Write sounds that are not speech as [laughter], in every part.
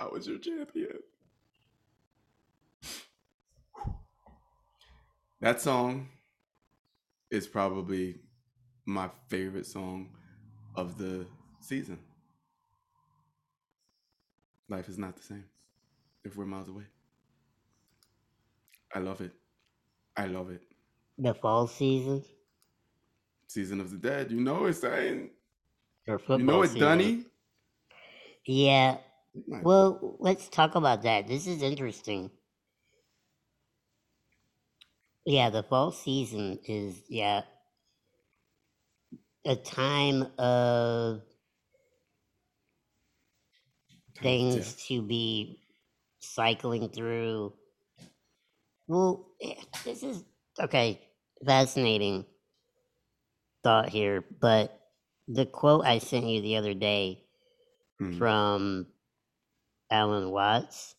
I was your champion. That song is probably my favorite song of the season. Life is not the same if we're miles away. I love it. I love it. The fall season Season of the Dead. You know it's saying. or football You know it. Dunny. Yeah. Well, let's talk about that. This is interesting. Yeah, the fall season is yeah a time of things death. to be cycling through. Well, eh, this is okay. Fascinating thought here, but the quote I sent you the other day Mhm. from Alan Watts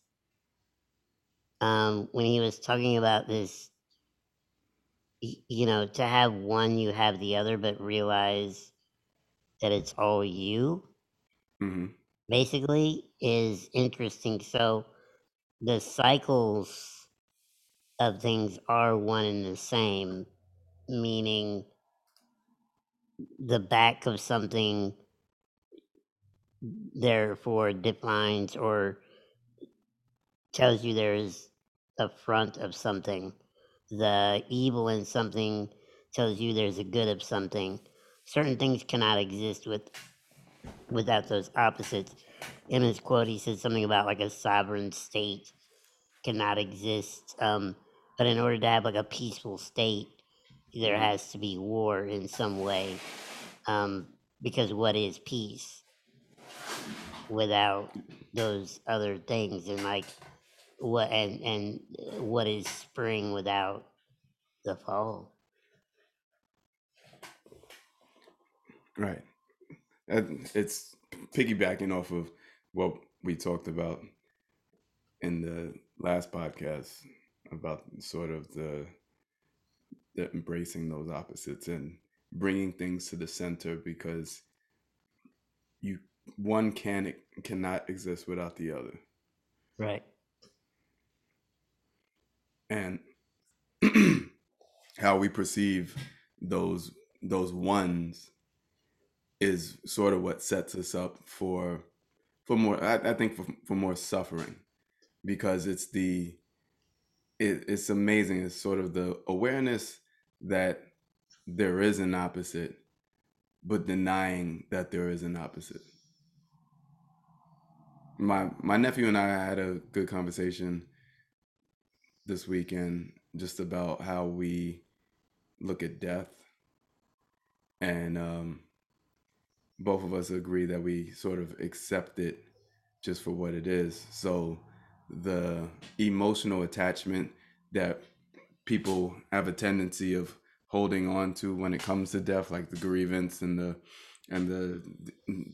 um, when he was talking about this. You know, to have one, you have the other, but realize that it's all you Mhm. Basically is interesting. So the cycles of things are one and the same, meaning the back of something therefore defines or tells you there's a front of something. The evil in something tells you there's a good of something. Certain things cannot exist with without those opposites. In his quote, he said something about like a sovereign state cannot exist. Um, but in order to have like a peaceful state, there has to be war in some way. Um, because what is peace without those other things? And like what and and what is spring without the fall? Right. It's piggybacking off of what we talked about in the last podcast about sort of the the embracing those opposites and bringing things to the center because you one can cannot exist without the other Right. and [clears throat] how we perceive those those ones is sort of what sets us up for for more i, I think for, for more suffering because it's the it, it's amazing. It's sort of the awareness that there is an opposite but denying that there is an opposite. My my nephew and i had a good conversation this weekend just about how we look at death and um, both of us agree that we sort of accept it just for what it is. So the emotional attachment that people have a tendency of holding on to when it comes to death like the grievance and the and the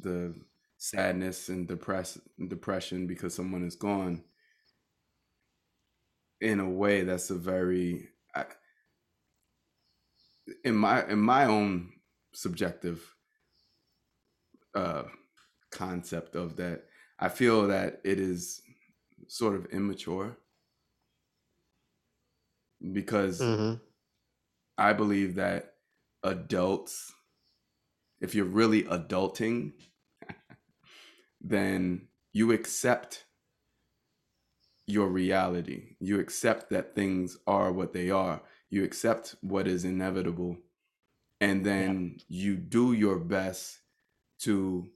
the sadness and depress depression because someone is gone in a way that's a very in my in my own subjective uh concept of that i feel that it is sort of immature because hmm i believe that adults if you're really adulting [laughs] then you accept your reality. You accept that things are what they are. You accept what is inevitable. And then you do your best to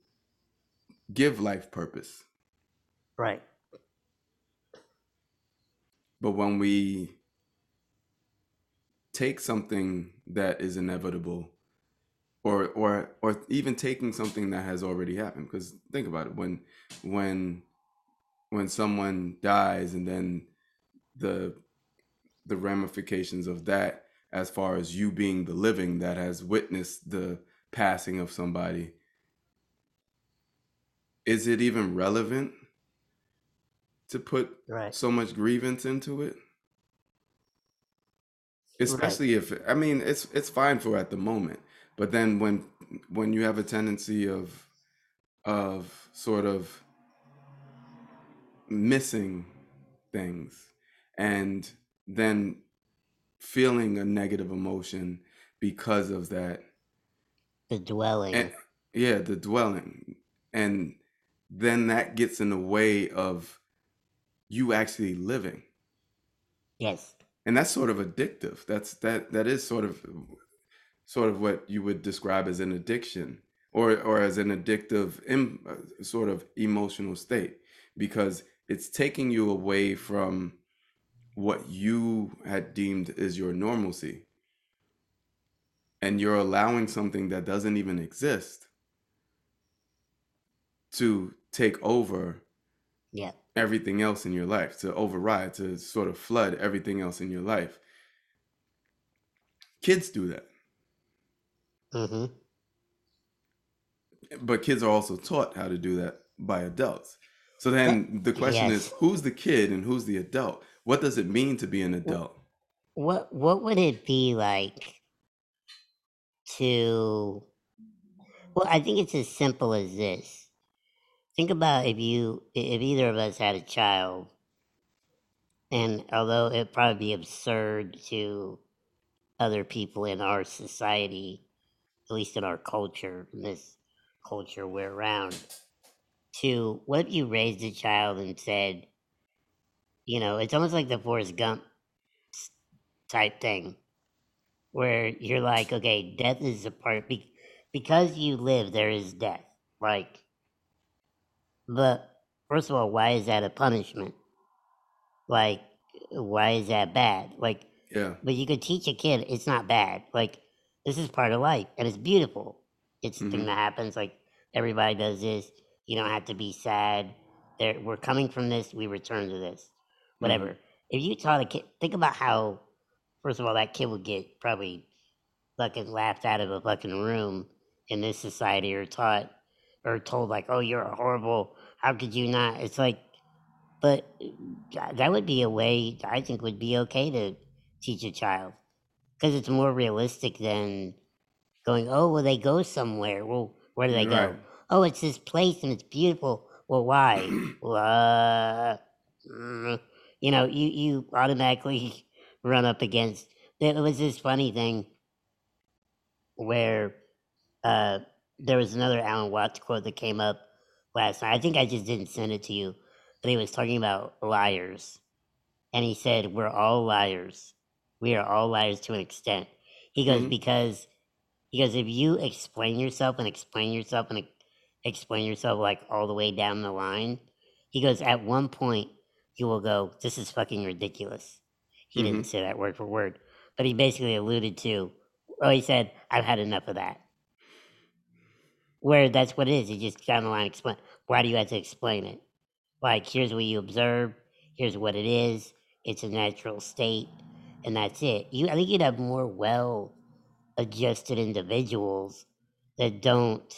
give life purpose. Right. But when we take something that is inevitable or or or even taking something that has already happened because think about it when when when someone dies and then the the ramifications of that as far as you being the living that has witnessed the passing of somebody is it even relevant to put Right. so much grievance into it? Right. Especially if I mean it's it's fine for at the moment, but then when when you have a tendency of of sort of missing things and then feeling a negative emotion because of that The and dwelling. yeah the dwelling and then that gets in the way of you actually living. Yes. and that's sort of addictive. That's that that is sort of sort of what you would describe as an addiction or or as an addictive em, uh, sort of emotional state because it's taking you away from what you had deemed is your normalcy. And you're allowing something that doesn't even exist to take over Yeah. everything else in your life to override to sort of flood everything else in your life kids do that Mm-hmm. but kids are also taught how to do that by adults so then the question is who's the kid and who's the adult what does it mean to be an adult What What would it be like to? Well, I think it's as simple as this. Think about if you, if either of us had a child, and although it'd probably be absurd to other people in our society, at least in our culture, in this culture we're around, to what if you raised a child and said, you know, it's almost like the Forrest Gump type thing, where you're like, okay, death is a part, be- because you live, there is death. Like, but first of all, why is that a punishment? Like, why is that bad? Like, yeah but you could teach a kid it's not bad. Like, this is part of life and it's beautiful. It's the thing mm-hmm. that happens. Like, everybody does this. You don't have to be sad. There, we're coming from this. We return to this. Whatever. Mm-hmm. If you taught a kid, think about how, first of all, that kid would get probably fucking laughed out of a fucking room in this society or taught or told, like, oh, you're a horrible, how could you not? It's like, but uh, that would be a way I think would be okay to teach a child because it's more realistic than going, oh, well, they go somewhere. Well, where do they right go? Oh, it's this place and it's beautiful. Well, why? [clears throat] Well, uh, mm, you know, you, you automatically [laughs] run up against. There it was this funny thing where uh, there was another Alan Watts quote that came up last night. I think I just didn't send it to you, but he was talking about liars. And he said, We're all liars. We are all liars to an extent. He goes, hmm Because he goes, if you explain yourself and explain yourself and explain yourself like all the way down the line, he goes, at one point you will go, This is fucking ridiculous. He hmm didn't say that word for word, but he basically alluded to, oh, he said, I've had enough of that. Where that's what it is. He just down the line explain. Why do you have to explain it? Like, here's what you observe. Here's what it is. It's a natural state, and that's it. You, I think you'd have more well-adjusted individuals that don't.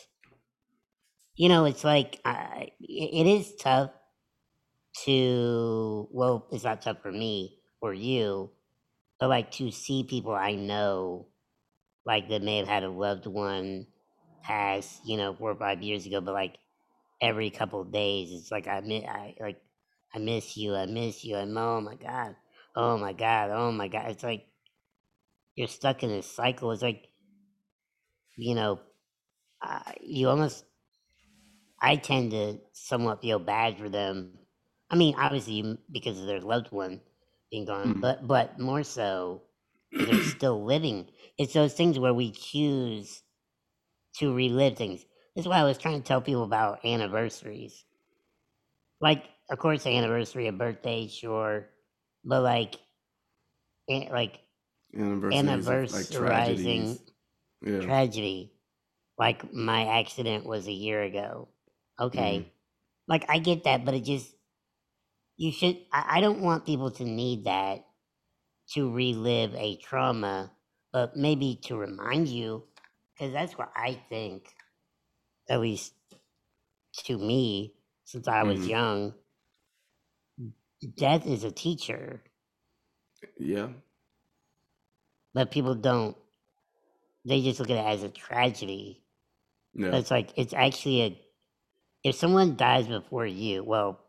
You know, it's like uh, it is tough to. Well, it's not tough for me or you, but like to see people I know, like that may have had a loved one pass, you know, four or five years ago, but like every couple of days. It's like I miss, I like, I miss you, I miss you, and oh my god, oh my god, oh my god. It's like you're stuck in this cycle. It's like you know, uh, you almost. I tend to somewhat feel bad for them. I mean, obviously because of their loved one being gone, mm but but more so they're still living. It's those things where we choose to relive things. This is why I was trying to tell people about anniversaries. Like, of course, anniversary, a birthday, sure, but like, an- like like anniversarizing tragedies. Yeah. tragedy. Like my accident was a year ago. Okay, mm-hmm. like I get that, but it just you should. I, I don't want people to need that to relive a trauma, but maybe to remind you, because that's what I think. At least to me since I was hmm young. Death is a teacher, Yeah. but people don't. They just look at it as a tragedy. But it's like it's actually a. If someone dies before you, well,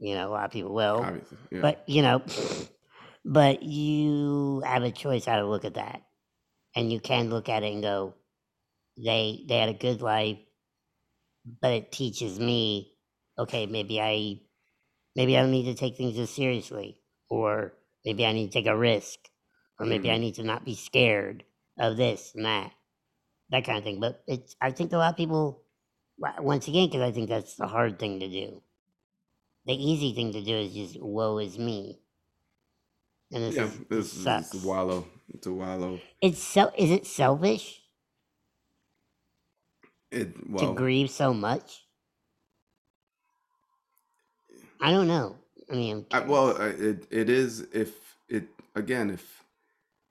you know, a lot of people will, Obviously. Yeah. but you know, [laughs] but you have a choice how to look at that, and you can look at it and go, they they had a good life, but it teaches me, okay, maybe I maybe I don't need to take things as seriously, or maybe I need to take a risk, or maybe I hmm need to not be scared of this and that, that kind of thing. But it's I think a lot of people, once again, because I think that's the hard thing to do. The easy thing to do is just woe is me, and this Yeah. is this This is sucks. wallow. A wallow. It's so is it selfish It to grieve so much? I don't know. I mean, I'm well, it it is if it again if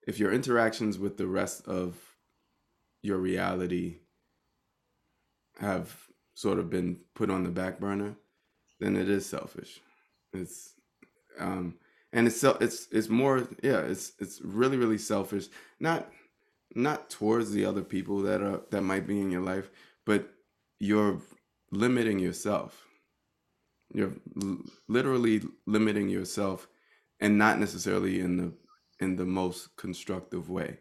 if your interactions with the rest of your reality have sort of been put on the back burner, then it is selfish. It's um and it's it's it's more yeah, it's it's really really selfish. Not not towards the other people that are that might be in your life, but you're limiting yourself. You're l- literally limiting yourself and not necessarily in the in the most constructive way.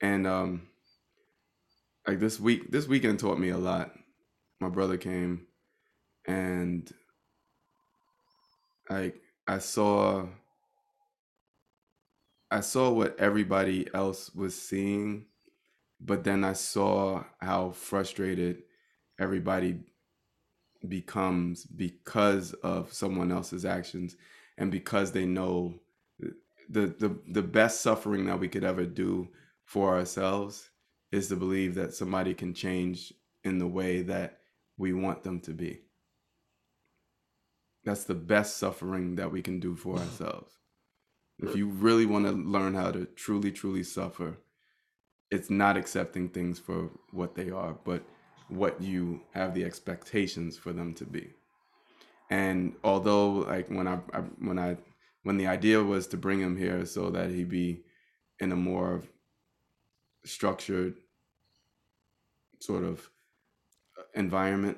And um like this week this weekend taught me a lot. My brother came and like I saw I saw what everybody else was seeing, but then I saw how frustrated everybody becomes because of someone else's actions and because they know the the the best suffering that we could ever do for ourselves is to believe that somebody can change in the way that we want them to be. That's the best suffering that we can do for ourselves. If you really want to learn how to truly truly suffer, it's not accepting things for what they are, but what you have the expectations for them to be. And although like when I, I when I when the idea was to bring him here so that he be in a more structured sort of uh, environment,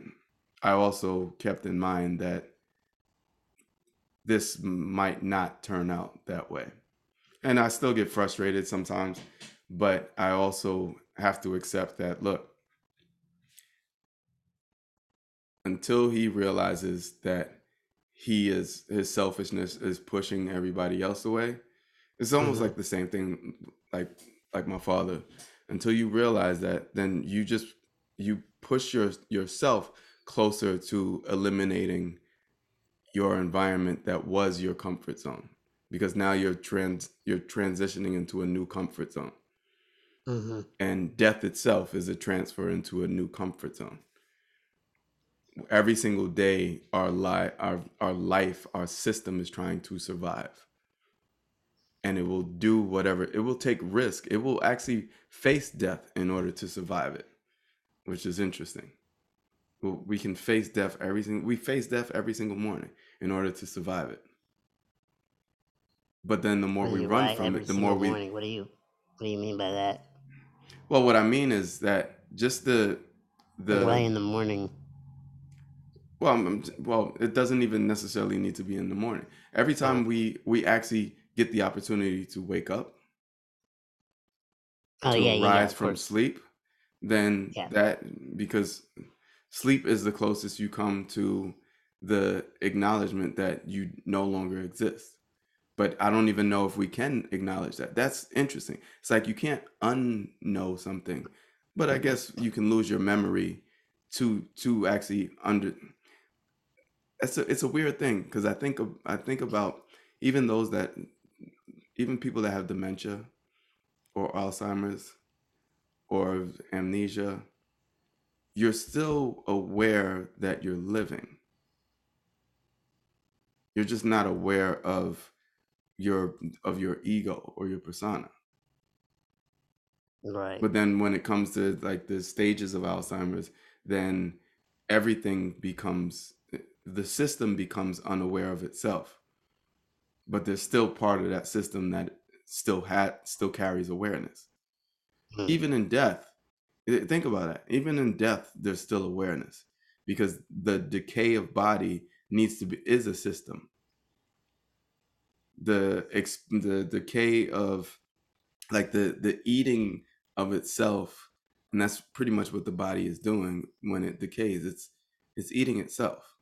I also kept in mind that this might not turn out that way. And I still get frustrated sometimes, but I also have to accept that look, until he realizes that he is his selfishness is pushing everybody else away, it's almost hmm like the same thing like like my father. Until you realize that, then you just you push your yourself closer to eliminating your environment that was your comfort zone because now you're trans you're transitioning into a new comfort zone. Hmm and death itself is a transfer into a new comfort zone. Every single day our life our, our life our system is trying to survive. And it will do whatever it will take risk. It will actually face death in order to survive it which is interesting Well, we can face death every single we face death every single morning in order to survive it but then the more we run from it the more we morning? What do you what do you mean by that? well what i mean is that just the the why in the morning? well I'm, well it doesn't even necessarily need to be in the morning every Oh, time we we actually get the opportunity to wake up oh to yeah, yeah, yeah. from course. sleep then Yeah. that because sleep is the closest you come to the acknowledgement that you no longer exist. But i don't even know if we can acknowledge that. That's interesting. It's like you can't unknow something. But i guess you can lose your memory to to actually under it's a it's a weird thing because i think of i think about even those that even people that have dementia or alzheimer's or amnesia you're still aware that you're living you're just not aware of your of your ego or your persona Right. but then when it comes to like the stages of alzheimer's then everything becomes the system becomes unaware of itself but there's still part of that system that still had still carries awareness Hmm. even in death think about that even in death there's still awareness because the decay of body needs to be is a system. The ex, the decay of like the the eating of itself and that's pretty much what the body is doing when it decays. It's it's eating itself.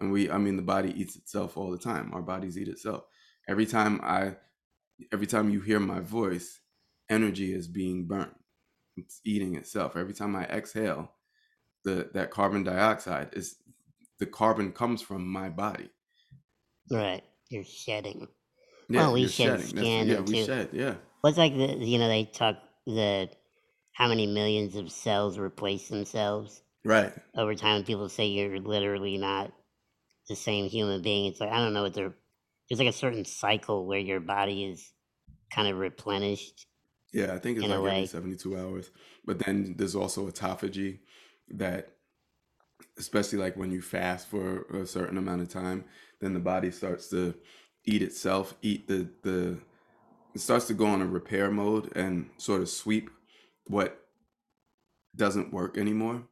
And we i mean the body eats itself all the time. Our bodies eat itself. Every time i every time you hear my voice energy is being burnt it's eating itself every time i exhale the that carbon dioxide is the carbon comes from my body Right. You're shedding. yeah Well, we you're shed shedding yeah we into. shed yeah What's like the you know they talk the how many millions of cells replace themselves right over time. People say you're literally not the same human being. It's like I don't know what they're. There's like a certain cycle where your body is kind of replenished Yeah, I think it's in a like every way. 72 hours. But then there's also autophagy that, especially like when you fast for a certain amount of time, then the body starts to eat itself, eat the, the, it starts to go on a repair mode and sort of sweep what doesn't work anymore.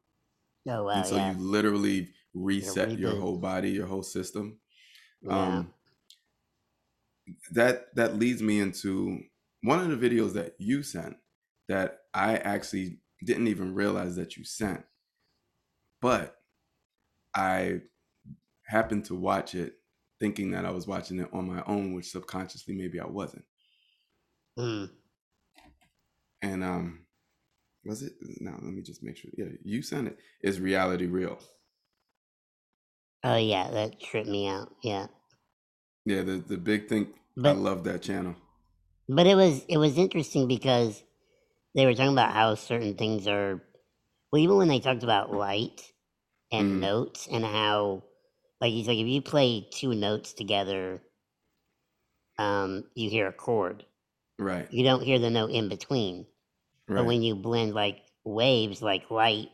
Oh wow, And so yeah, you literally reset your whole body, your whole system. Yeah. Um, that that leads me into one of the videos that you sent that I actually didn't even realize that you sent, but I happened to watch it thinking that I was watching it on my own, which subconsciously maybe I wasn't. Mm. And um was it now let me just make sure. Yeah, you sent it. Is reality real? Oh yeah, that tripped me out. Yeah, Yeah, the the big thing I love that channel. But it was it was interesting because they were talking about how certain things are. Well, even when they talked about light and Mm, notes and how, like he's like, if you play two notes together, um, you hear a chord. right. You don't hear the note in between. Right. But when you blend like waves, like light,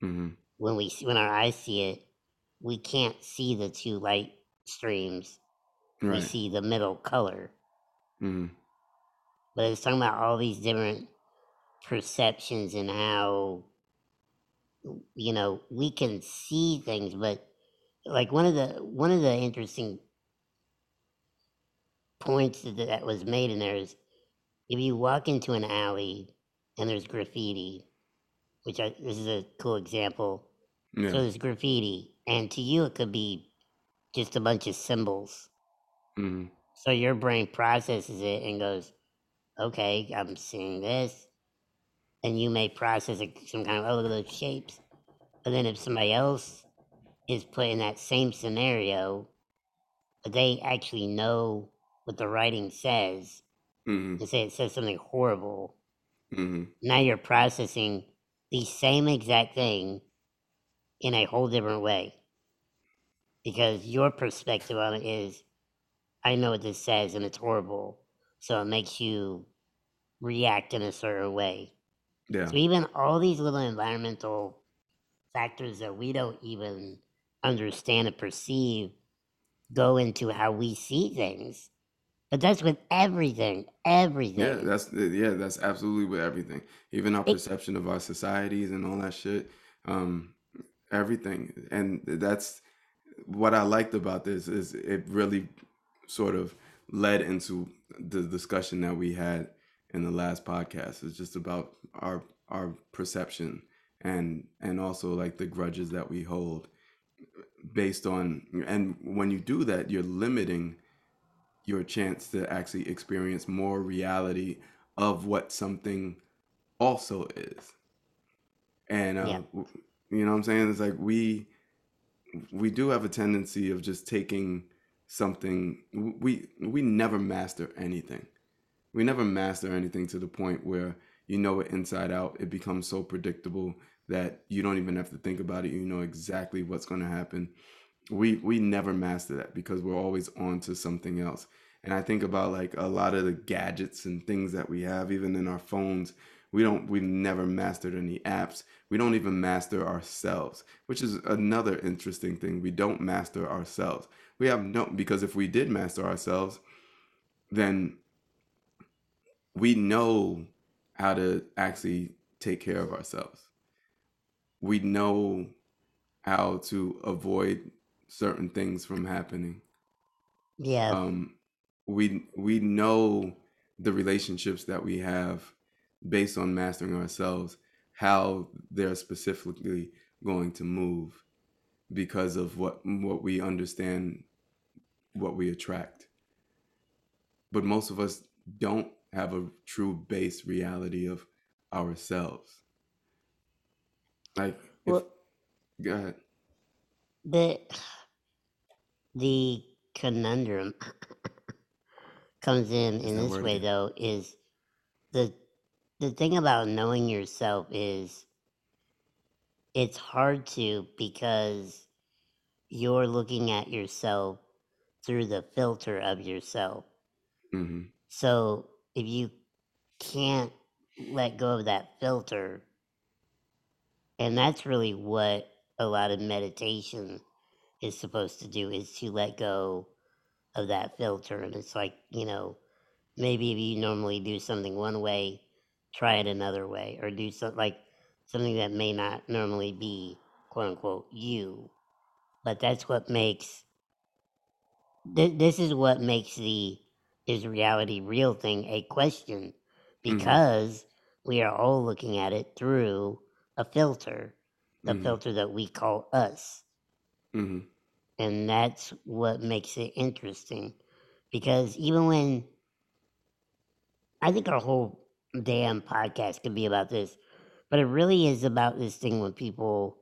hmm when we when our eyes see it, we can't see the two light streams. Right. We see the middle color. hmm But it's talking about all these different perceptions and how you know we can see things, but like one of the one of the interesting points that, that was made in there is if you walk into an alley and there's graffiti, which I, this is a cool example. So Yeah. there's graffiti, and to you it could be just a bunch of symbols. hmm So your brain processes it and goes, okay, I'm seeing this. And you may process some kind of, oh, look at those shapes. But then if somebody else is put in that same scenario, but they actually know what the writing says, hmm and say it says something horrible, hmm now you're processing the same exact thing in a whole different way. Because your perspective on it is, I know what this says and it's horrible. So it makes you react in a certain way. Yeah. So even all these little environmental factors that we don't even understand and perceive go into how we see things. But that's with everything, everything. Yeah, that's yeah, that's absolutely with everything. Even our It, perception of our societies and all that shit. Um, everything. And that's what I liked about this is it really sort of led into the discussion that we had in the last podcast. It's just about our our perception and and also like the grudges that we hold based on and when you do that, you're limiting your chance to actually experience more reality of what something also is. And uh, yeah, you know what I'm saying? It's like we we do have a tendency of just taking something we we never master anything. We never master anything to the point where you know it inside out. It becomes so predictable that you don't even have to think about it. You know exactly what's going to happen. We we never master that because we're always on to something else. And I think about like a lot of the gadgets and things that we have, even in our phones, We don't we never mastered any apps. We don't even master ourselves, which is another interesting thing. We don't master ourselves. We have no because if we did master ourselves, then we know how to actually take care of ourselves. We know how to avoid certain things from happening. Yeah. Um, we we know the relationships that we have based on mastering ourselves, how they're specifically going to move because of what what we understand, what we attract. But most of us don't have a true base reality of ourselves. Like if Well, go ahead. the the conundrum [coughs] comes in in this way though is the the thing about knowing yourself is it's hard to because you're looking at yourself through the filter of yourself. hmm So if you can't let go of that filter, and that's really what a lot of meditation is supposed to do is to let go of that filter. And it's like, you know, maybe if you normally do something one way, try it another way, or do something like something that may not normally be quote unquote you. But that's what makes th- this is what makes the is reality real thing a question? Hmm because we are all looking at it through a filter, the hmm filter that we call us. hmm And that's what makes it interesting. Because even when I think our whole damn podcast could be about this, but it really is about this thing when people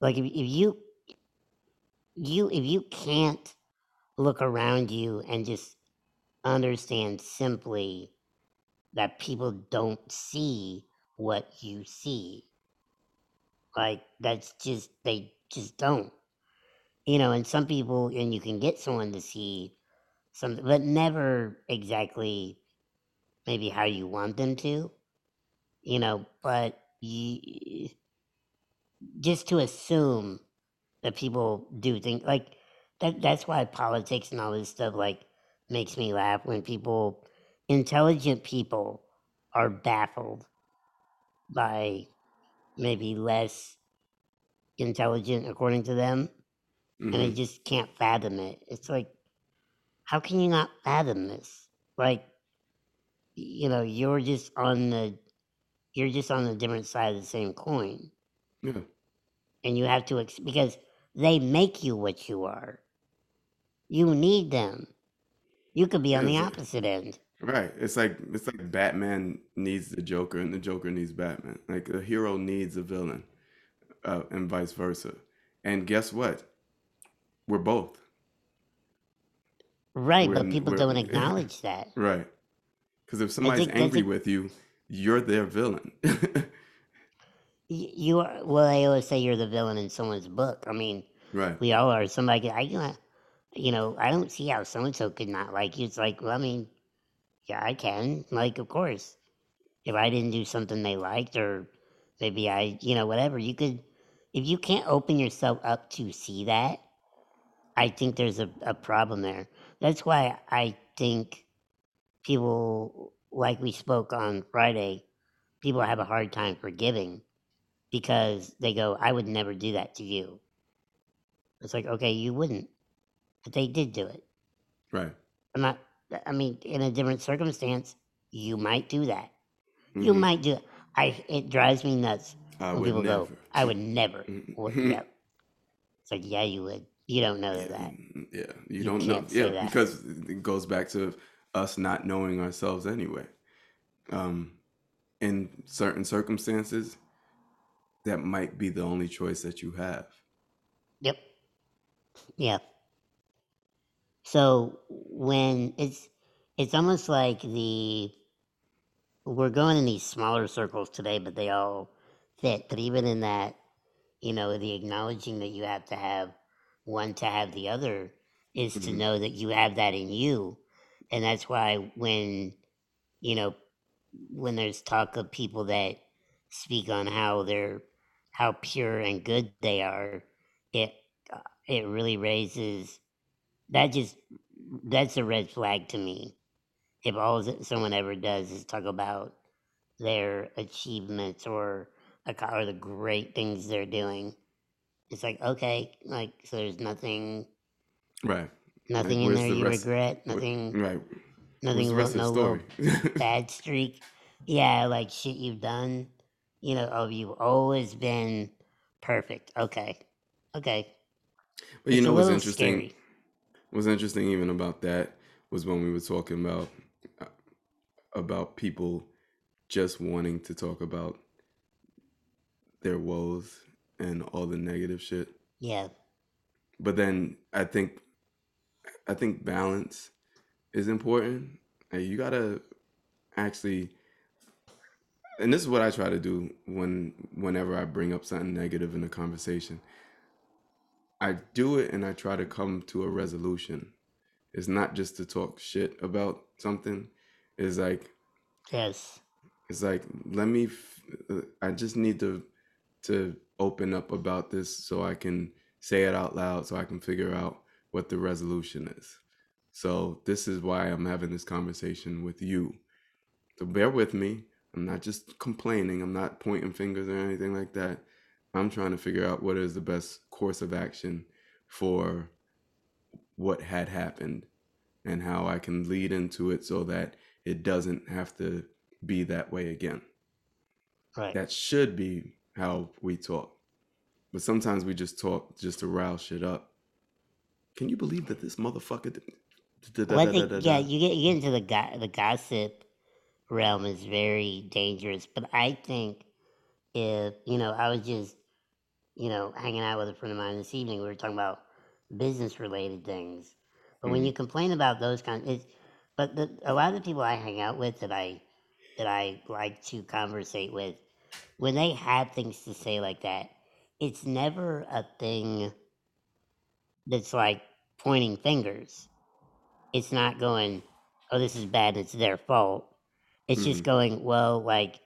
like if, if you you if you can't look around you and just understand simply that people don't see what you see. Like that's just they just don't. You know and some people and you can get someone to see something but never exactly maybe how you want them to you know but you just to assume that people do think like that that's why politics and all this stuff like makes me laugh when people intelligent people are baffled by maybe less intelligent according to them and they mm-hmm. just can't fathom it. It's like how can you not fathom this? Like you know you're just on the you're just on the different side of the same coin. Yeah. and you have to ex- because they make you what you are. You need them you could be on the opposite end right. It's like it's like Batman needs the Joker and the Joker needs Batman. Like a hero needs a villain, uh, and vice versa. And guess what? We're both. right We're but people don't [laughs] acknowledge that right. Because if somebody's think angry with you, you're their villain. [laughs] you are well i always say you're the villain in someone's book i mean right. we all are somebody i you know i don't see how so and so could not like you. It's like well i mean yeah i can. Like of course. If i didn't do something they liked or maybe i you know whatever you could if you can't open yourself up to see that i think there's a, a problem there. That's why i think people like we spoke on friday people have a hard time forgiving because they go i would never do that to you. It's like okay you wouldn't but they did do it Right. i'm not i mean in a different circumstance you might do that you hmm might do it i it drives me nuts I when would people go never. i would never well, Mhm. yeah it's like yeah you would you don't know Yeah, that mm, yeah. You you don't know. Yeah, that because it goes back to us not knowing ourselves anyway. Um, in certain circumstances, that might be the only choice that you have. yep yeah so when it's it's almost like the we're going in these smaller circles today but they all fit but even in that you know the acknowledging that you have to have one to have the other is to hmm know that you have that in you. And that's why when you know when there's talk of people that speak on how they're how pure and good they are, it uh, it really raises that just that's a red flag to me. If all someone ever does is talk about their achievements or or the great things they're doing, it's like okay, like so there's nothing Right. nothing Like, in there the you rest? regret, nothing Right. What's nothing the rest no [laughs] bad streak. Yeah, like shit you've done. You know, oh, you've always been perfect. Okay. Okay. But you It's know what's interesting? scary. What's interesting even about that was when we were talking about uh, about people just wanting to talk about their woes and all the negative shit. Yeah. But then I think I think balance is important. Like you gotta actually and this is what I try to do when whenever I bring up something negative in a conversation. I do it and I try to come to a resolution. It's not just to talk shit about something. It's like Yes. it's like let me f- I just need to to open up about this so I can say it out loud so I can figure out what the resolution is. So this is why I'm having this conversation with you. So bear with me. I'm not just complaining. I'm not pointing fingers or anything like that. I'm trying to figure out what is the best course of action for what had happened and how I can lead into it so that it doesn't have to be that way again. Right. That should be how we talk. But sometimes we just talk just to rile shit up. Can you believe that this motherfucker did? Well, I think yeah, you get you get into the go- the gossip realm is very dangerous. But I think if you know, I was just you know hanging out with a friend of mine this evening. We were talking about business related things. But when Mhm. you complain about those kind, it's but the, a lot of the people I hang out with that I that I like to conversate with, when they have things to say like that, it's never a thing that's like pointing fingers. It's not going, oh, this is bad, it's their fault. It's just Mhm. going, well, like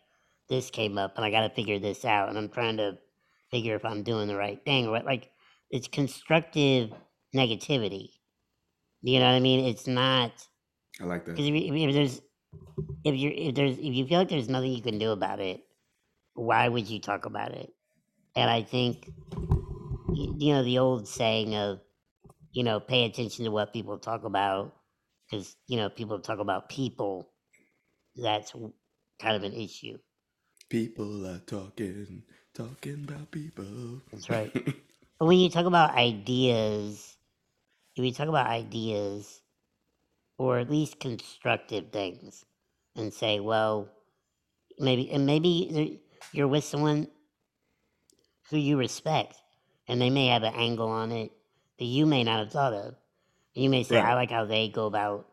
this came up and I got to figure this out and I'm trying to figure if I'm doing the right thing. Or what- like it's constructive negativity. You know what I mean? It's not I like that. because if, you- if there's if you're if there's if you feel like there's nothing you can do about it, why would you talk about it? And I think you know the old saying of you know pay attention to what people talk about because you know people talk about people. That's kind of an issue. People are talking, talking about people. That's right. [laughs] But when you talk about ideas, if you talk about ideas, or at least constructive things, and say, well, maybe, and maybe you're with someone who you respect, and they may have an angle on it that you may not have thought of. You may say, I like how they go about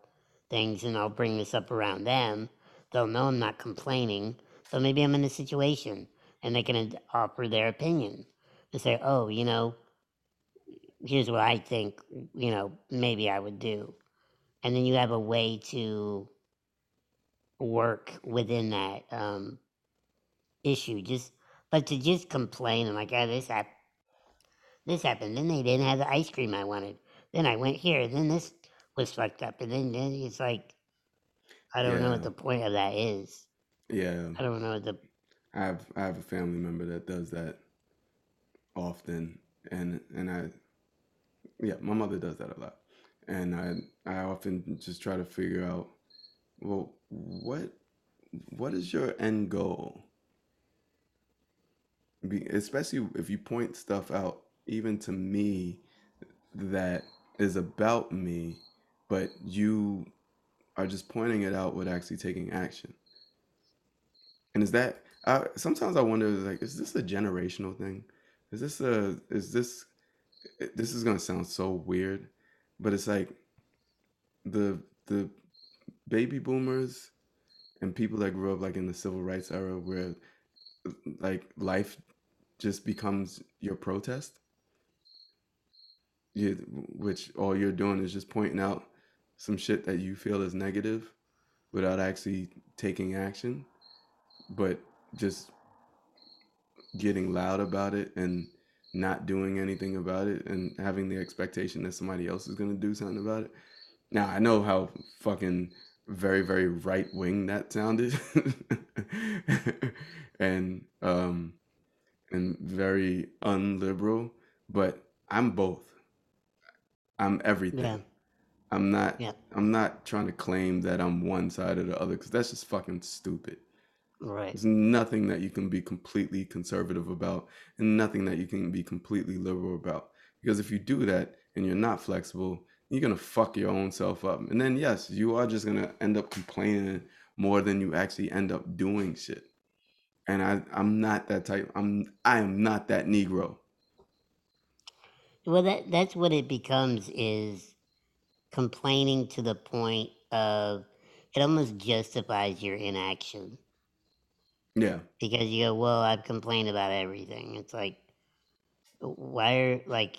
things, and I'll bring this up around them. They'll know I'm not complaining, so maybe I'm in a situation, and they can offer their opinion and say, oh, you know, here's what I think, you know, maybe I would do. And then you have a way to work within that um, issue. Just, but to just complain and like, oh, this happened, this happened, then they didn't have the ice cream I wanted. Then I went here, then this was fucked up, and then, then it's like, I don't know what the point of that is. yeah, I don't know what the I have I have a family member that does that often, and and I, yeah, my mother does that a lot, and I I often just try to figure out, well, what what is your end goal? Be, especially if you point stuff out, even to me, that is about me, but you are just pointing it out with actually taking action. And is that I, sometimes I wonder like is this a generational thing? Is this a is this this is gonna sound so weird, but it's like the the baby boomers and people that grew up like in the civil rights era where like life just becomes your protest. You, which all you're doing is just pointing out some shit that you feel is negative without actually taking action, but just getting loud about it and not doing anything about it and having the expectation that somebody else is going to do something about it. Now, I know how fucking very very right wing that sounded. [laughs] and um and very unliberal, but I'm both. I'm everything. Yeah. I'm not Yeah. I'm not trying to claim that I'm one side or the other because that's just fucking stupid. Right. There's nothing that you can be completely conservative about and nothing that you can be completely liberal about. Because if you do that and you're not flexible, you're gonna fuck your own self up. And then yes, you are just gonna end up complaining more than you actually end up doing shit. And I I'm not that type. I'm I am not that Negro. Well, that that's what it becomes is complaining to the point of it almost justifies your inaction Yeah. because you go, "Well, I've complained about everything." It's like, why are like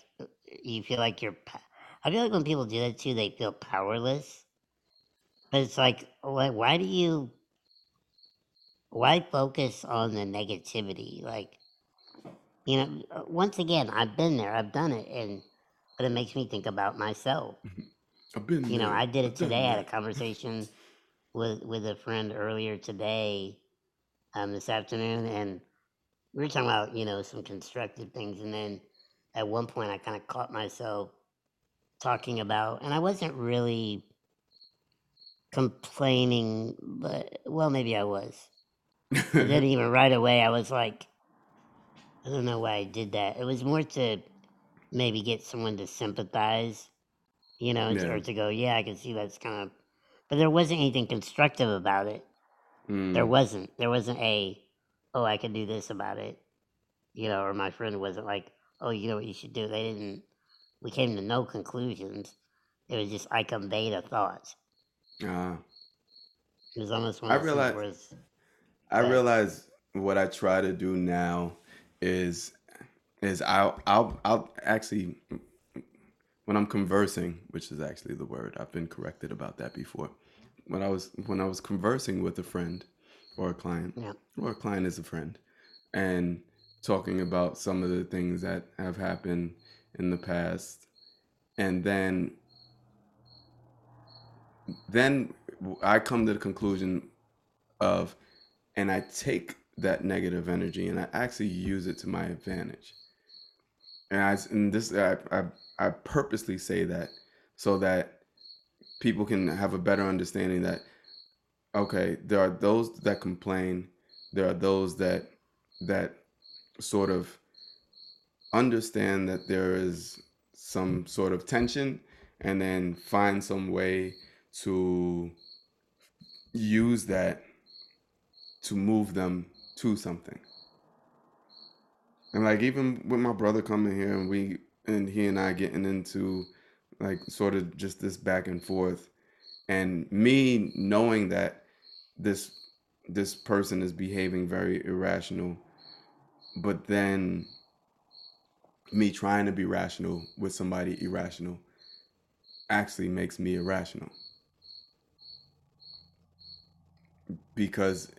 you feel like you're? I feel like when people do that too, they feel powerless. But it's like, why, why do you? Why focus on the negativity? Like, you know, uh, once again, I've been there, I've done it, and but it makes me think about myself. I've been You know. I did it today. I had a conversation with with a friend earlier today, um, this afternoon, and we were talking about you know some constructive things, and then at one point I kind of caught myself talking about, and I wasn't really complaining, but well, maybe I was. But then [laughs] even right away, I was like, I don't know why I did that. It was more to maybe get someone to sympathize, you know, yeah. or to go, yeah, I can see that's kind of, but there wasn't anything constructive about it. There Mm. wasn't. There wasn't a, oh, I can do this about it, you know, or my friend wasn't like, oh, you know what you should do. They didn't. We came to no conclusions. It was just I conveyed a thought. Ah. It was almost one I of those realize where it's I that. realize what I try to do now is is I'll I'll I'll actually when I'm conversing, which is actually the word, I've been corrected about that before. When I was when I was conversing with a friend or a client, Yeah. or a client is a friend, and talking about some of the things that have happened in the past, and then then I come to the conclusion of, and I take that negative energy and I actually use it to my advantage. And I and this I I, I purposely say that so that people can have a better understanding that okay, there are those that complain, there are those that that sort of understand that there is some sort of tension and then find some way to use that to move them to something. And like even with my brother coming here and we and he and I getting into like sort of just this back and forth. And me knowing that this this person is behaving very irrational but then me trying to be rational with somebody irrational actually makes me irrational. Because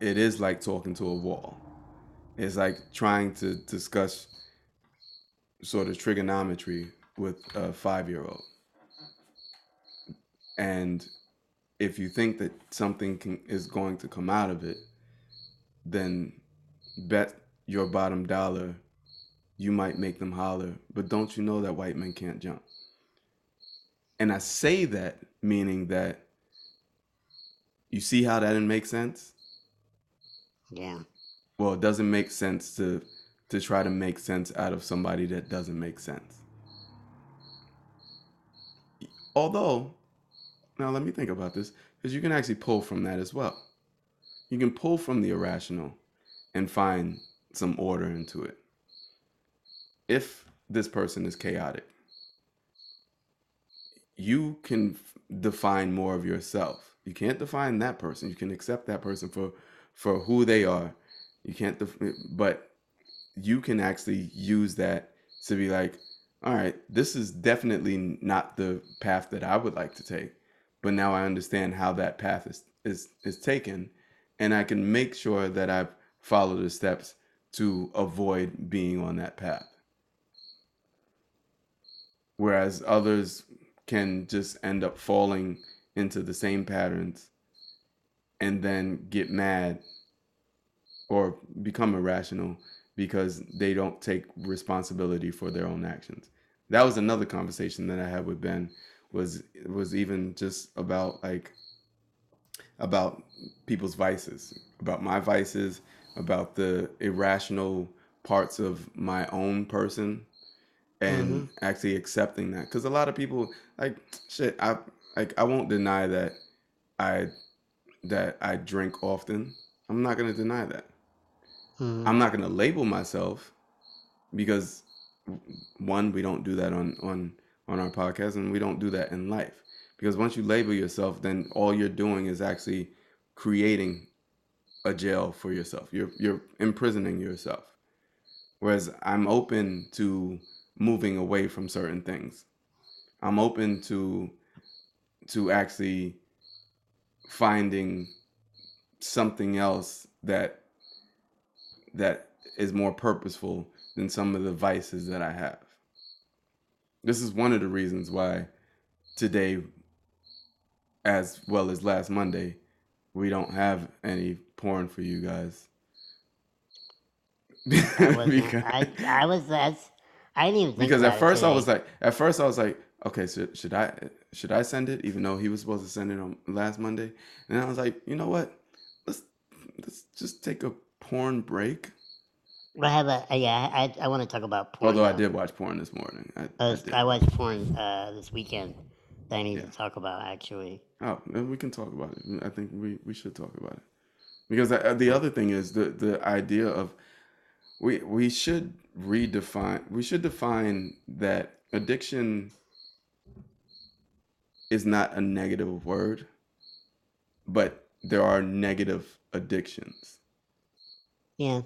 it is like talking to a wall. It's like trying to discuss sort of trigonometry with a five year old and if you think that something can, is going to come out of it then bet your bottom dollar you might make them holler but don't you know that white men can't jump? And i say that meaning that you see how that didn't make sense? Yeah. well it doesn't make sense to to try to make sense out of somebody that doesn't make sense although now let me think about this because you can actually pull from that as well. You can pull from the irrational and find some order into it. If this person is chaotic you can f- define more of yourself. You can't define that person. You can accept that person for for who they are. You can't def- but you can actually use that to be like all right this is definitely not the path that i would like to take but now i understand how that path is is is taken, and I can make sure that I follow the steps to avoid being on that path. Whereas others can just end up falling into the same patterns and then get mad or become irrational because they don't take responsibility for their own actions. That was another conversation that I had with Ben was was even just about like about people's vices, about my vices, about the irrational parts of my own person and hmm actually accepting that cuz a lot of people like shit I like I won't deny that I that I drink often. I'm not going to deny that. hmm I'm not going to label myself because one we don't do that on on on our podcast and we don't do that in life. Because once you label yourself then all you're doing is actually creating a jail for yourself. You're you're imprisoning yourself. Whereas I'm open to moving away from certain things. I'm open to to actually finding something else that that is more purposeful than some of the vices that I have. This is one of the reasons why today, as well as last Monday, we don't have any porn for you guys. [laughs] I because I I was. That's. I didn't even think because at first I was like, at first I was like, okay, so should I should I send it? Even though he was supposed to send it on last Monday, and I was like, you know what? Let's let's just take a porn break. I have a. uh, Yeah, I I want to talk about porn Although I though. did watch porn this morning, I, I I did. I watched porn uh this weekend that I need Yeah. to talk about actually. Oh, then we can talk about it. I think we, we should talk about it because uh, the other thing is the the idea of we we should redefine we should define that addiction is not a negative word, but there are negative addictions. Yeah,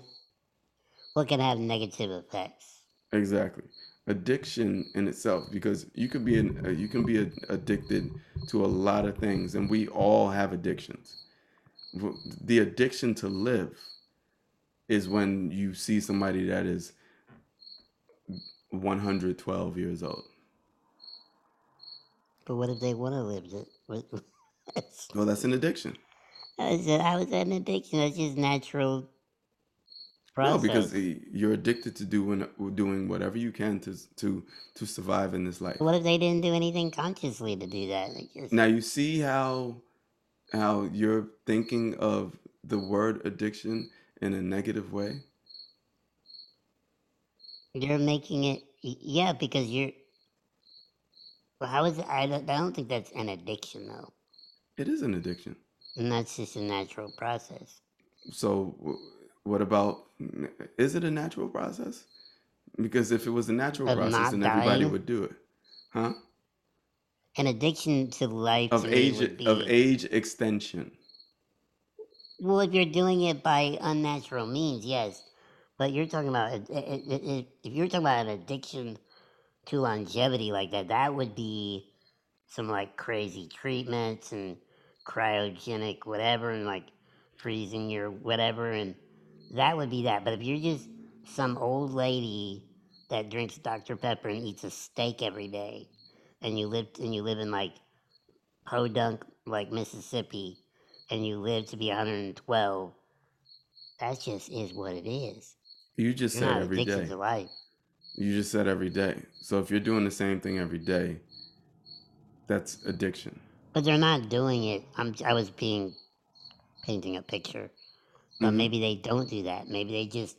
what can have negative effects? Exactly. Addiction in itself, because you could be an, uh, you can be a, addicted to a lot of things, and we all have addictions. The addiction to live is when you see somebody that is 112 years old. But what if they want to live it? What- That's- [laughs] Well, that's an addiction. I said I was an addiction. That's just natural No, because you're addicted to doing doing whatever you can to to to survive in this life. What if they didn't do anything consciously to do that? Just Now you see how how you're thinking of the word addiction in a negative way. you're making it. y- Yeah, because you're. Well, how is it? I don't, I don't think that's an addiction though, It is an addiction. and that's just a natural process. So w- what about is it a natural process? Because if it was a natural Of process, not then everybody dying. would do it, huh? An addiction to life Of to me age would of be age extension. well, if you're doing it by unnatural means, yes. But you're talking about if you're talking about an addiction to longevity like that, that would be some like crazy treatments and cryogenic whatever and like freezing your whatever and that would be that. But if you're just some old lady that drinks Dr. Pepper and eats a steak every day and you live and you live in like Podunk like Mississippi and you live to be 112, that just is what it is. You just You're said every to life. You just said every day. So if you're doing the same thing every day, that's addiction. But they're not doing it. I'm I was being painting a picture. But hmm maybe they don't do that. Maybe they just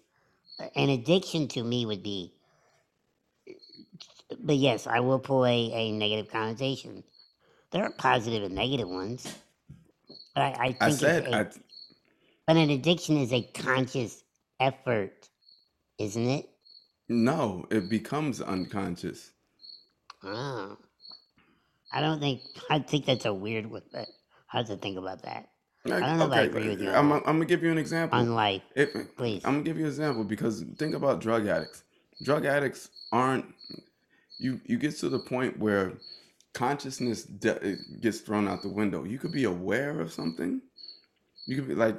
an addiction to me would be but yes, I will pull a, a negative connotation. There are positive and negative ones. But I, I I think it's said a I but an addiction is a conscious effort, isn't it? no, it becomes unconscious. Oh. I don't think I think that's a weird one, but I have to think about that. I Like, don't know if I okay, agree with you I'm, I'm that. gonna give you an example. On life, If please. I'm gonna give you an example because think about drug addicts. Drug addicts aren't you. You get to the point where consciousness de- it gets thrown out the window. You could be aware of something, You could be like,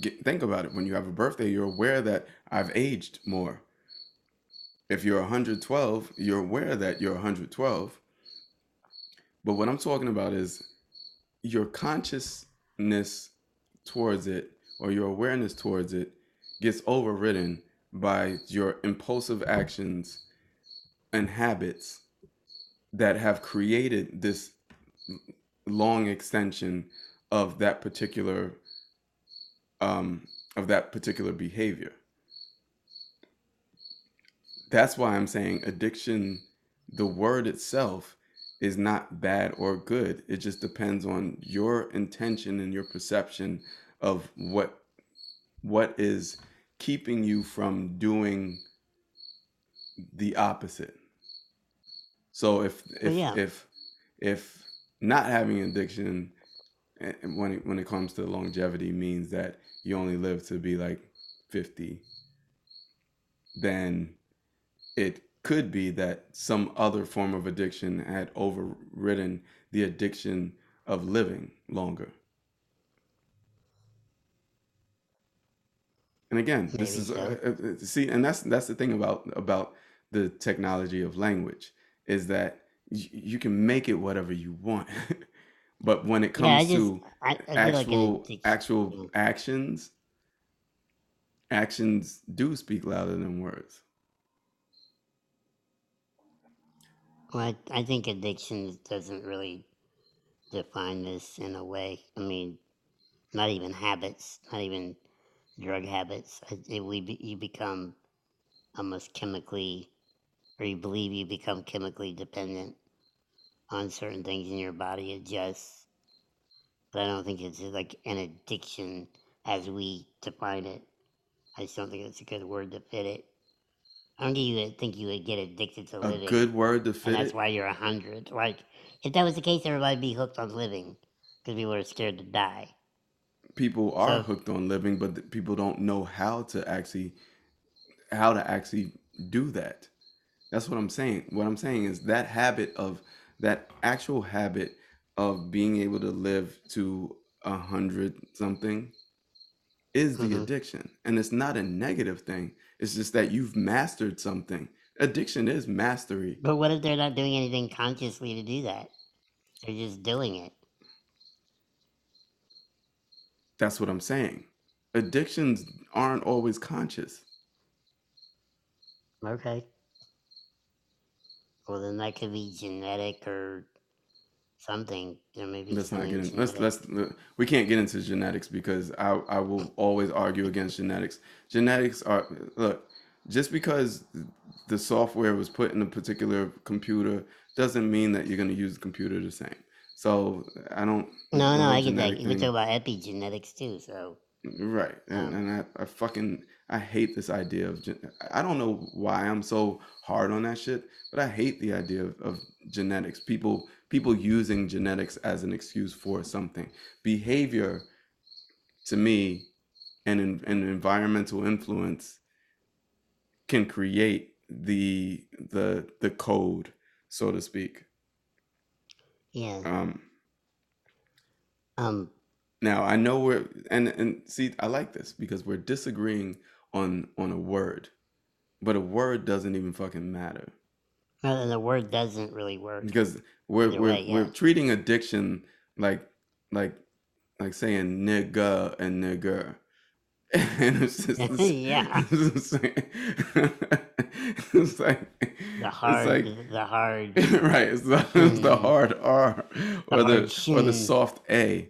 get, think about it. When you have a birthday, you're aware that I've aged more. If you're 112, you're aware that you're 112. But what I'm talking about is your consciousness towards it or your awareness towards it gets overridden by your impulsive actions and habits that have created this long extension of that particular um, of that particular behavior. That's why I'm saying addiction, the word itself, is not bad or good. It just depends on your intention and your perception of what what is keeping you from doing the opposite. So if if yeah. if if not having addiction eh, when it, when it comes to longevity means that you only live to be like 50, then it could be that some other form of addiction had overridden the addiction of living longer. And again, this is so. uh, uh, uh, see, and that's that's the thing about about the technology of language is that y- you can make it whatever you want, [laughs] but when it Yeah, comes just to I, I feel like actual actual actions, actions do speak louder than words. Well, I, I think addiction doesn't really define this in a way. I mean, not even habits, not even drug habits. It, we you become almost chemically, or you believe you become chemically dependent on certain things in your body. Adjusts, but I don't think it's like an addiction as we define it. I just don't think it's a good word to fit it. I don't think you would think you would get addicted to living. A good word to fit. and that's it. why you're a hundred. Like, if that was the case, everybody'd be hooked on living because people are scared to die. People are So, hooked on living, but people don't know how to actually how to actually do that. That's what I'm saying. What I'm saying is that habit of that actual habit of being able to live to a hundred something is the hmm addiction. And it's not a negative thing. It's just that you've mastered something. Addiction is mastery. but what if they're not doing anything consciously to do that? They're just doing it. That's what I'm saying. Addictions aren't always conscious. Okay. Well, then that could be genetic or something. There may be Let's not get in. Let's let's. We can't get into genetics because I I will always argue against genetics. Genetics are look. Just because the software was put in a particular computer doesn't mean that you're going to use the computer the same. So I don't. No, no, I get that. genetic We talk about epigenetics too. So, Right. And, um, and I, I fucking I hate this idea of I don't know why I'm so hard on that shit, but I hate the idea of, of genetics. People people using genetics as an excuse for something. Behavior to me and an environmental influence can create the the the code, so to speak. yeah. Um Um, Now I know we're and and see I like this because we're disagreeing on on a word, but a word doesn't even fucking matter well, the word doesn't really work because we're either we're way. we're treating addiction like like like saying nigga and nigger, [laughs] and it's just [laughs] [laughs] it's, yeah. it's, like, it's like The it's hard, like the hard, right it's the, it's the mm, hard R the or the or the soft A.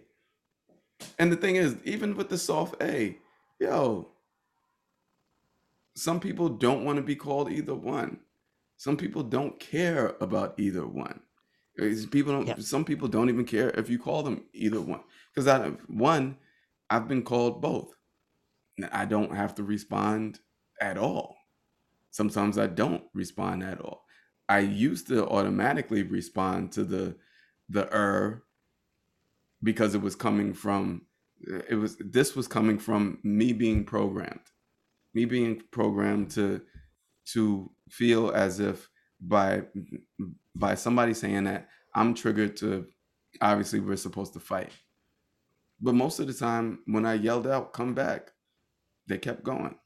And the thing is, even with the soft A, yo, some people don't want to be called either one. Some people don't care about either one. It's- People don't. Yep. Some people don't even care if you call them either one. Because out of one, I've been called both. I don't have to respond at all. Sometimes I don't respond at all. I used to automatically respond to the the er because it was coming from it was this was coming from me being programmed me being programmed to to feel as if by by somebody saying that i'm triggered to obviously we're supposed to fight But most of the time, when I yelled out, "Come back," they kept going.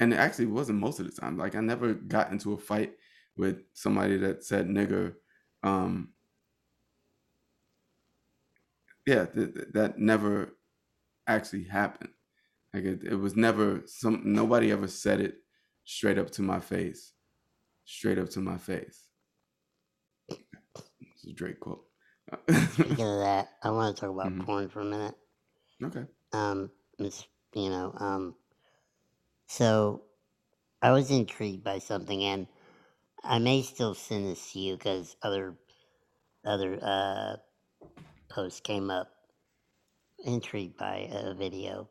And it actually wasn't most of the time. Like I never got into a fight with somebody that said nigger. Um, yeah, th- th- that never actually happened. Like it, it was never some. Nobody ever said it straight up to my face. Straight up to my face. It's a Drake quote. Speaking of [laughs] that, I want to talk about Mhm. porn for a minute. okay. Um, it's you know, um, so I was intrigued by something, and I may still send this to you because other other uh, posts came up. Intrigued by a video.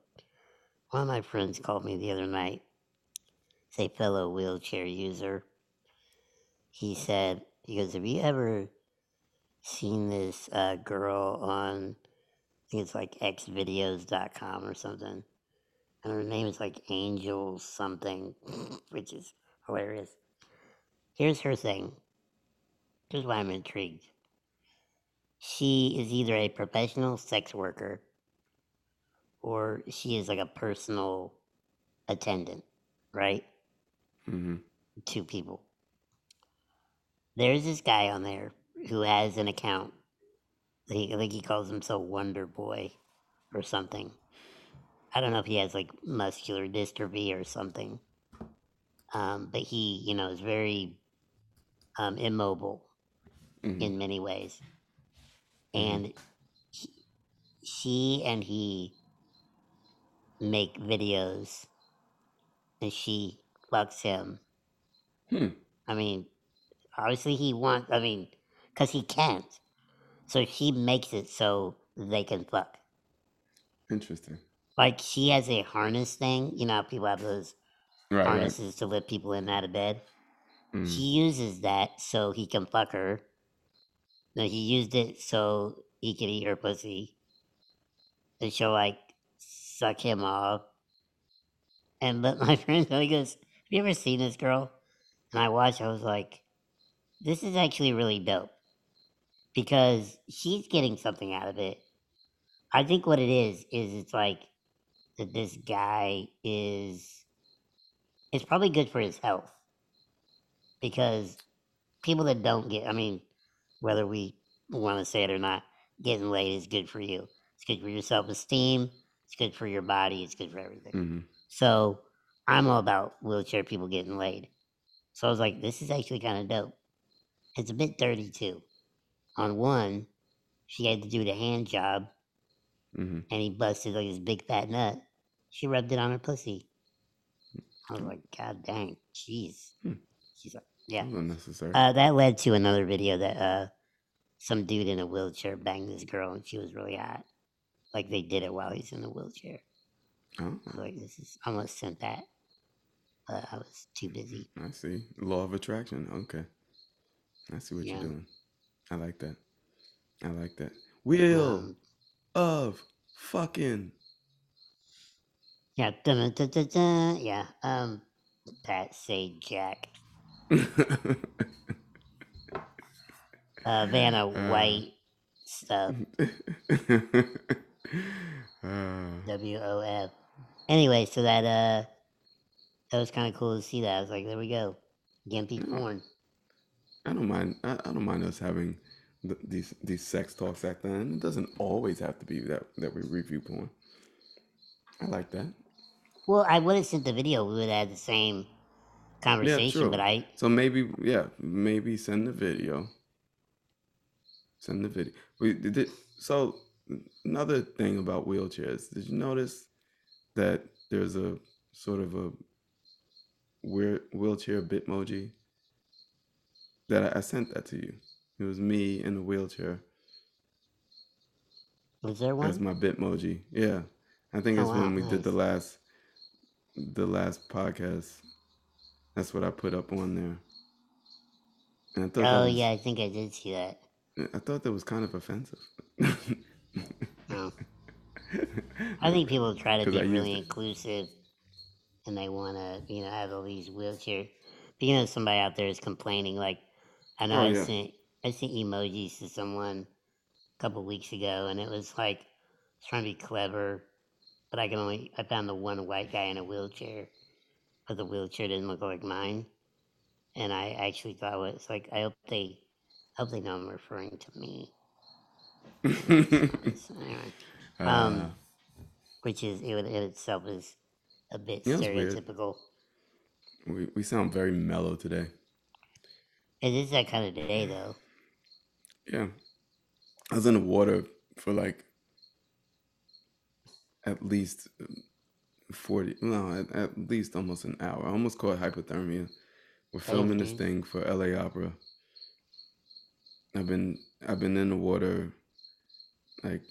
One of my friends called me the other night. It's a fellow wheelchair user. He said, "He goes, have you ever seen this uh, girl on? I think it's like xvideos.com or something." and her name is like Angel something, [laughs] which is hilarious. Here's her thing. Here's why I'm intrigued. She is either a professional sex worker or she is like a personal attendant, right? hmm Two people. There's this guy on there who has an account. He, I think he calls himself Wonder Boy or something. I don't know if he has like muscular dystrophy or something. Um, but he, you know, is very um, immobile hmm in many ways. Mhm. And he, she and he make videos and she fucks him. Hmm. I mean, obviously he wants, I mean, because he can't. So she makes it so they can fuck. Interesting. Like she has a harness thing. You know how people have those Right. Right. harnesses to lift people in and out of bed? Mhm. He uses that so he can fuck her. No, he used it so he could eat her pussy. And she'll like suck him off. And but [laughs] my friend he goes, Have you ever seen this girl? And I watched, I was like, This is actually really dope. Because she's getting something out of it. I think what it is, is it's like that this guy is it's probably good for his health because people that don't get i mean whether we want to say it or not getting laid is good for you it's good for your self-esteem it's good for your body it's good for everything. Hmm so i'm all about wheelchair people getting laid. So i was like this is actually kind of dope. It's a bit dirty too. On one she had to do the hand job hmm and he busted like his big fat nut. She rubbed it on her pussy. I was like god dang jeez. Hmm. she's like yeah. Unnecessary. uh, that led to another video that uh, some dude in a wheelchair banged this girl and she was really hot. Like they did it while he's in the wheelchair. oh, I was like, this is, almost sent that. But I was too busy. I see. Law of attraction. Okay. I see what Yeah. you're doing. I like that. I like that. Wheel Um, of fucking. yeah, dun, dun, dun, dun, yeah. Um, Pat Sajak. [laughs] Uh, Vanna Uh. White stuff. [laughs] [laughs] uh, W O F. Anyway, so that uh, that was kind of cool to see that. I was like, there we go, gimpy Yeah. porn. I don't mind. I, I don't mind us having th- these these sex talks at the end. It doesn't always have to be that that we review porn. I like that. Well, I would have sent the video. We would have had the same conversation, but true. I So maybe, yeah, maybe send the video. Send the video. We did. So another thing about wheelchairs. Did you notice that there's a sort of a weird wheelchair bitmoji? That I, I sent that to you. It was me in a wheelchair was there one. my bitmoji. Yeah, I think Oh, it's wow, when we did the last the last podcast. That's what I put up on there. And I thought Oh was, yeah, I think I did see that. I thought that was kind of offensive. [laughs] I think people try to [laughs] be really inclusive, and they want to, you know, have all these wheelchair. But you know, somebody out there is complaining. Like, I know Oh, I yeah. sent I sent emojis to someone a couple weeks ago, and it was like I was trying to be clever, but I can only I found the one white guy in a wheelchair, but the wheelchair didn't look like mine, and I actually thought it was like I hope they I hope they know I'm referring to me. [laughs] So anyway, uh, um, which is it in itself is a bit yeah, stereotypical. We we sound very mellow today. It is that kind of day though. Yeah, I was in the water for like at least forty, no, at, at least almost an hour. I almost caught hypothermia. We're filming this thing for LA Opera. I've been I've been in the water like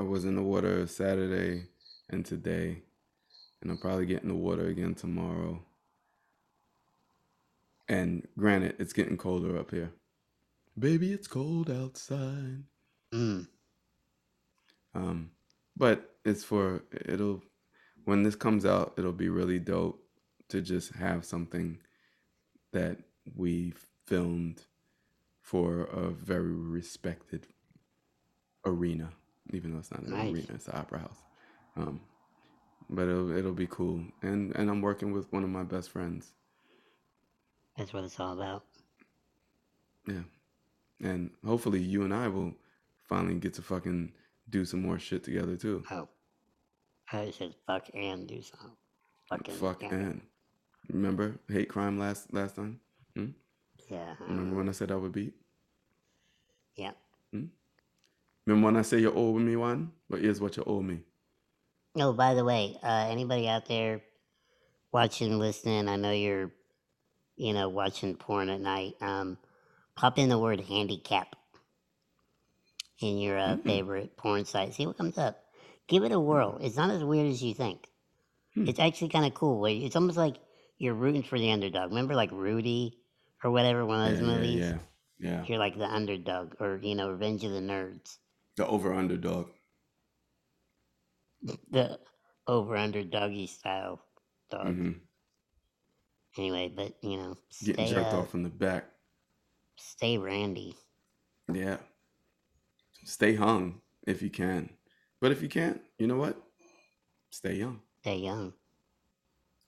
I was in the water Saturday and today, and I'll probably get in the water again tomorrow. And granted, it's getting colder up here. Baby, it's cold outside. Mm. Um, but it's for it'll when this comes out, it'll be really dope to just have something that we filmed for a very respected arena, even though it's not an Nice. arena, it's the opera house. Um, but it'll it'll be cool, and and I'm working with one of my best friends. That's what it's all about. Yeah, and hopefully you and I will finally get to fucking do some more shit together too. Oh, I said fuck and do something. Fucking Fuck yeah. and remember hate crime last last time. Hmm? Yeah. Remember when I said I would beat? yeah. Remember when I say you owe me one? But here's what you owe me. Oh, by the way, uh, anybody out there watching, listening, I know you're, you know, watching porn at night. Um, pop in the word handicap in your uh, Mm. favorite porn site. See what comes up. Give it a whirl. It's not as weird as you think. Hmm. It's actually kind of cool. It's almost like you're rooting for the underdog. Remember, like Rudy or whatever, one of those yeah, movies? yeah, yeah. You're like the underdog, or you know, Revenge of the Nerds. The over underdog. The over under doggy style dog. hmm Anyway, but you know, Getting jerked uh, off from the back. stay randy. Yeah. Stay hung if you can. But if you can't, you know what? Stay young. Stay young.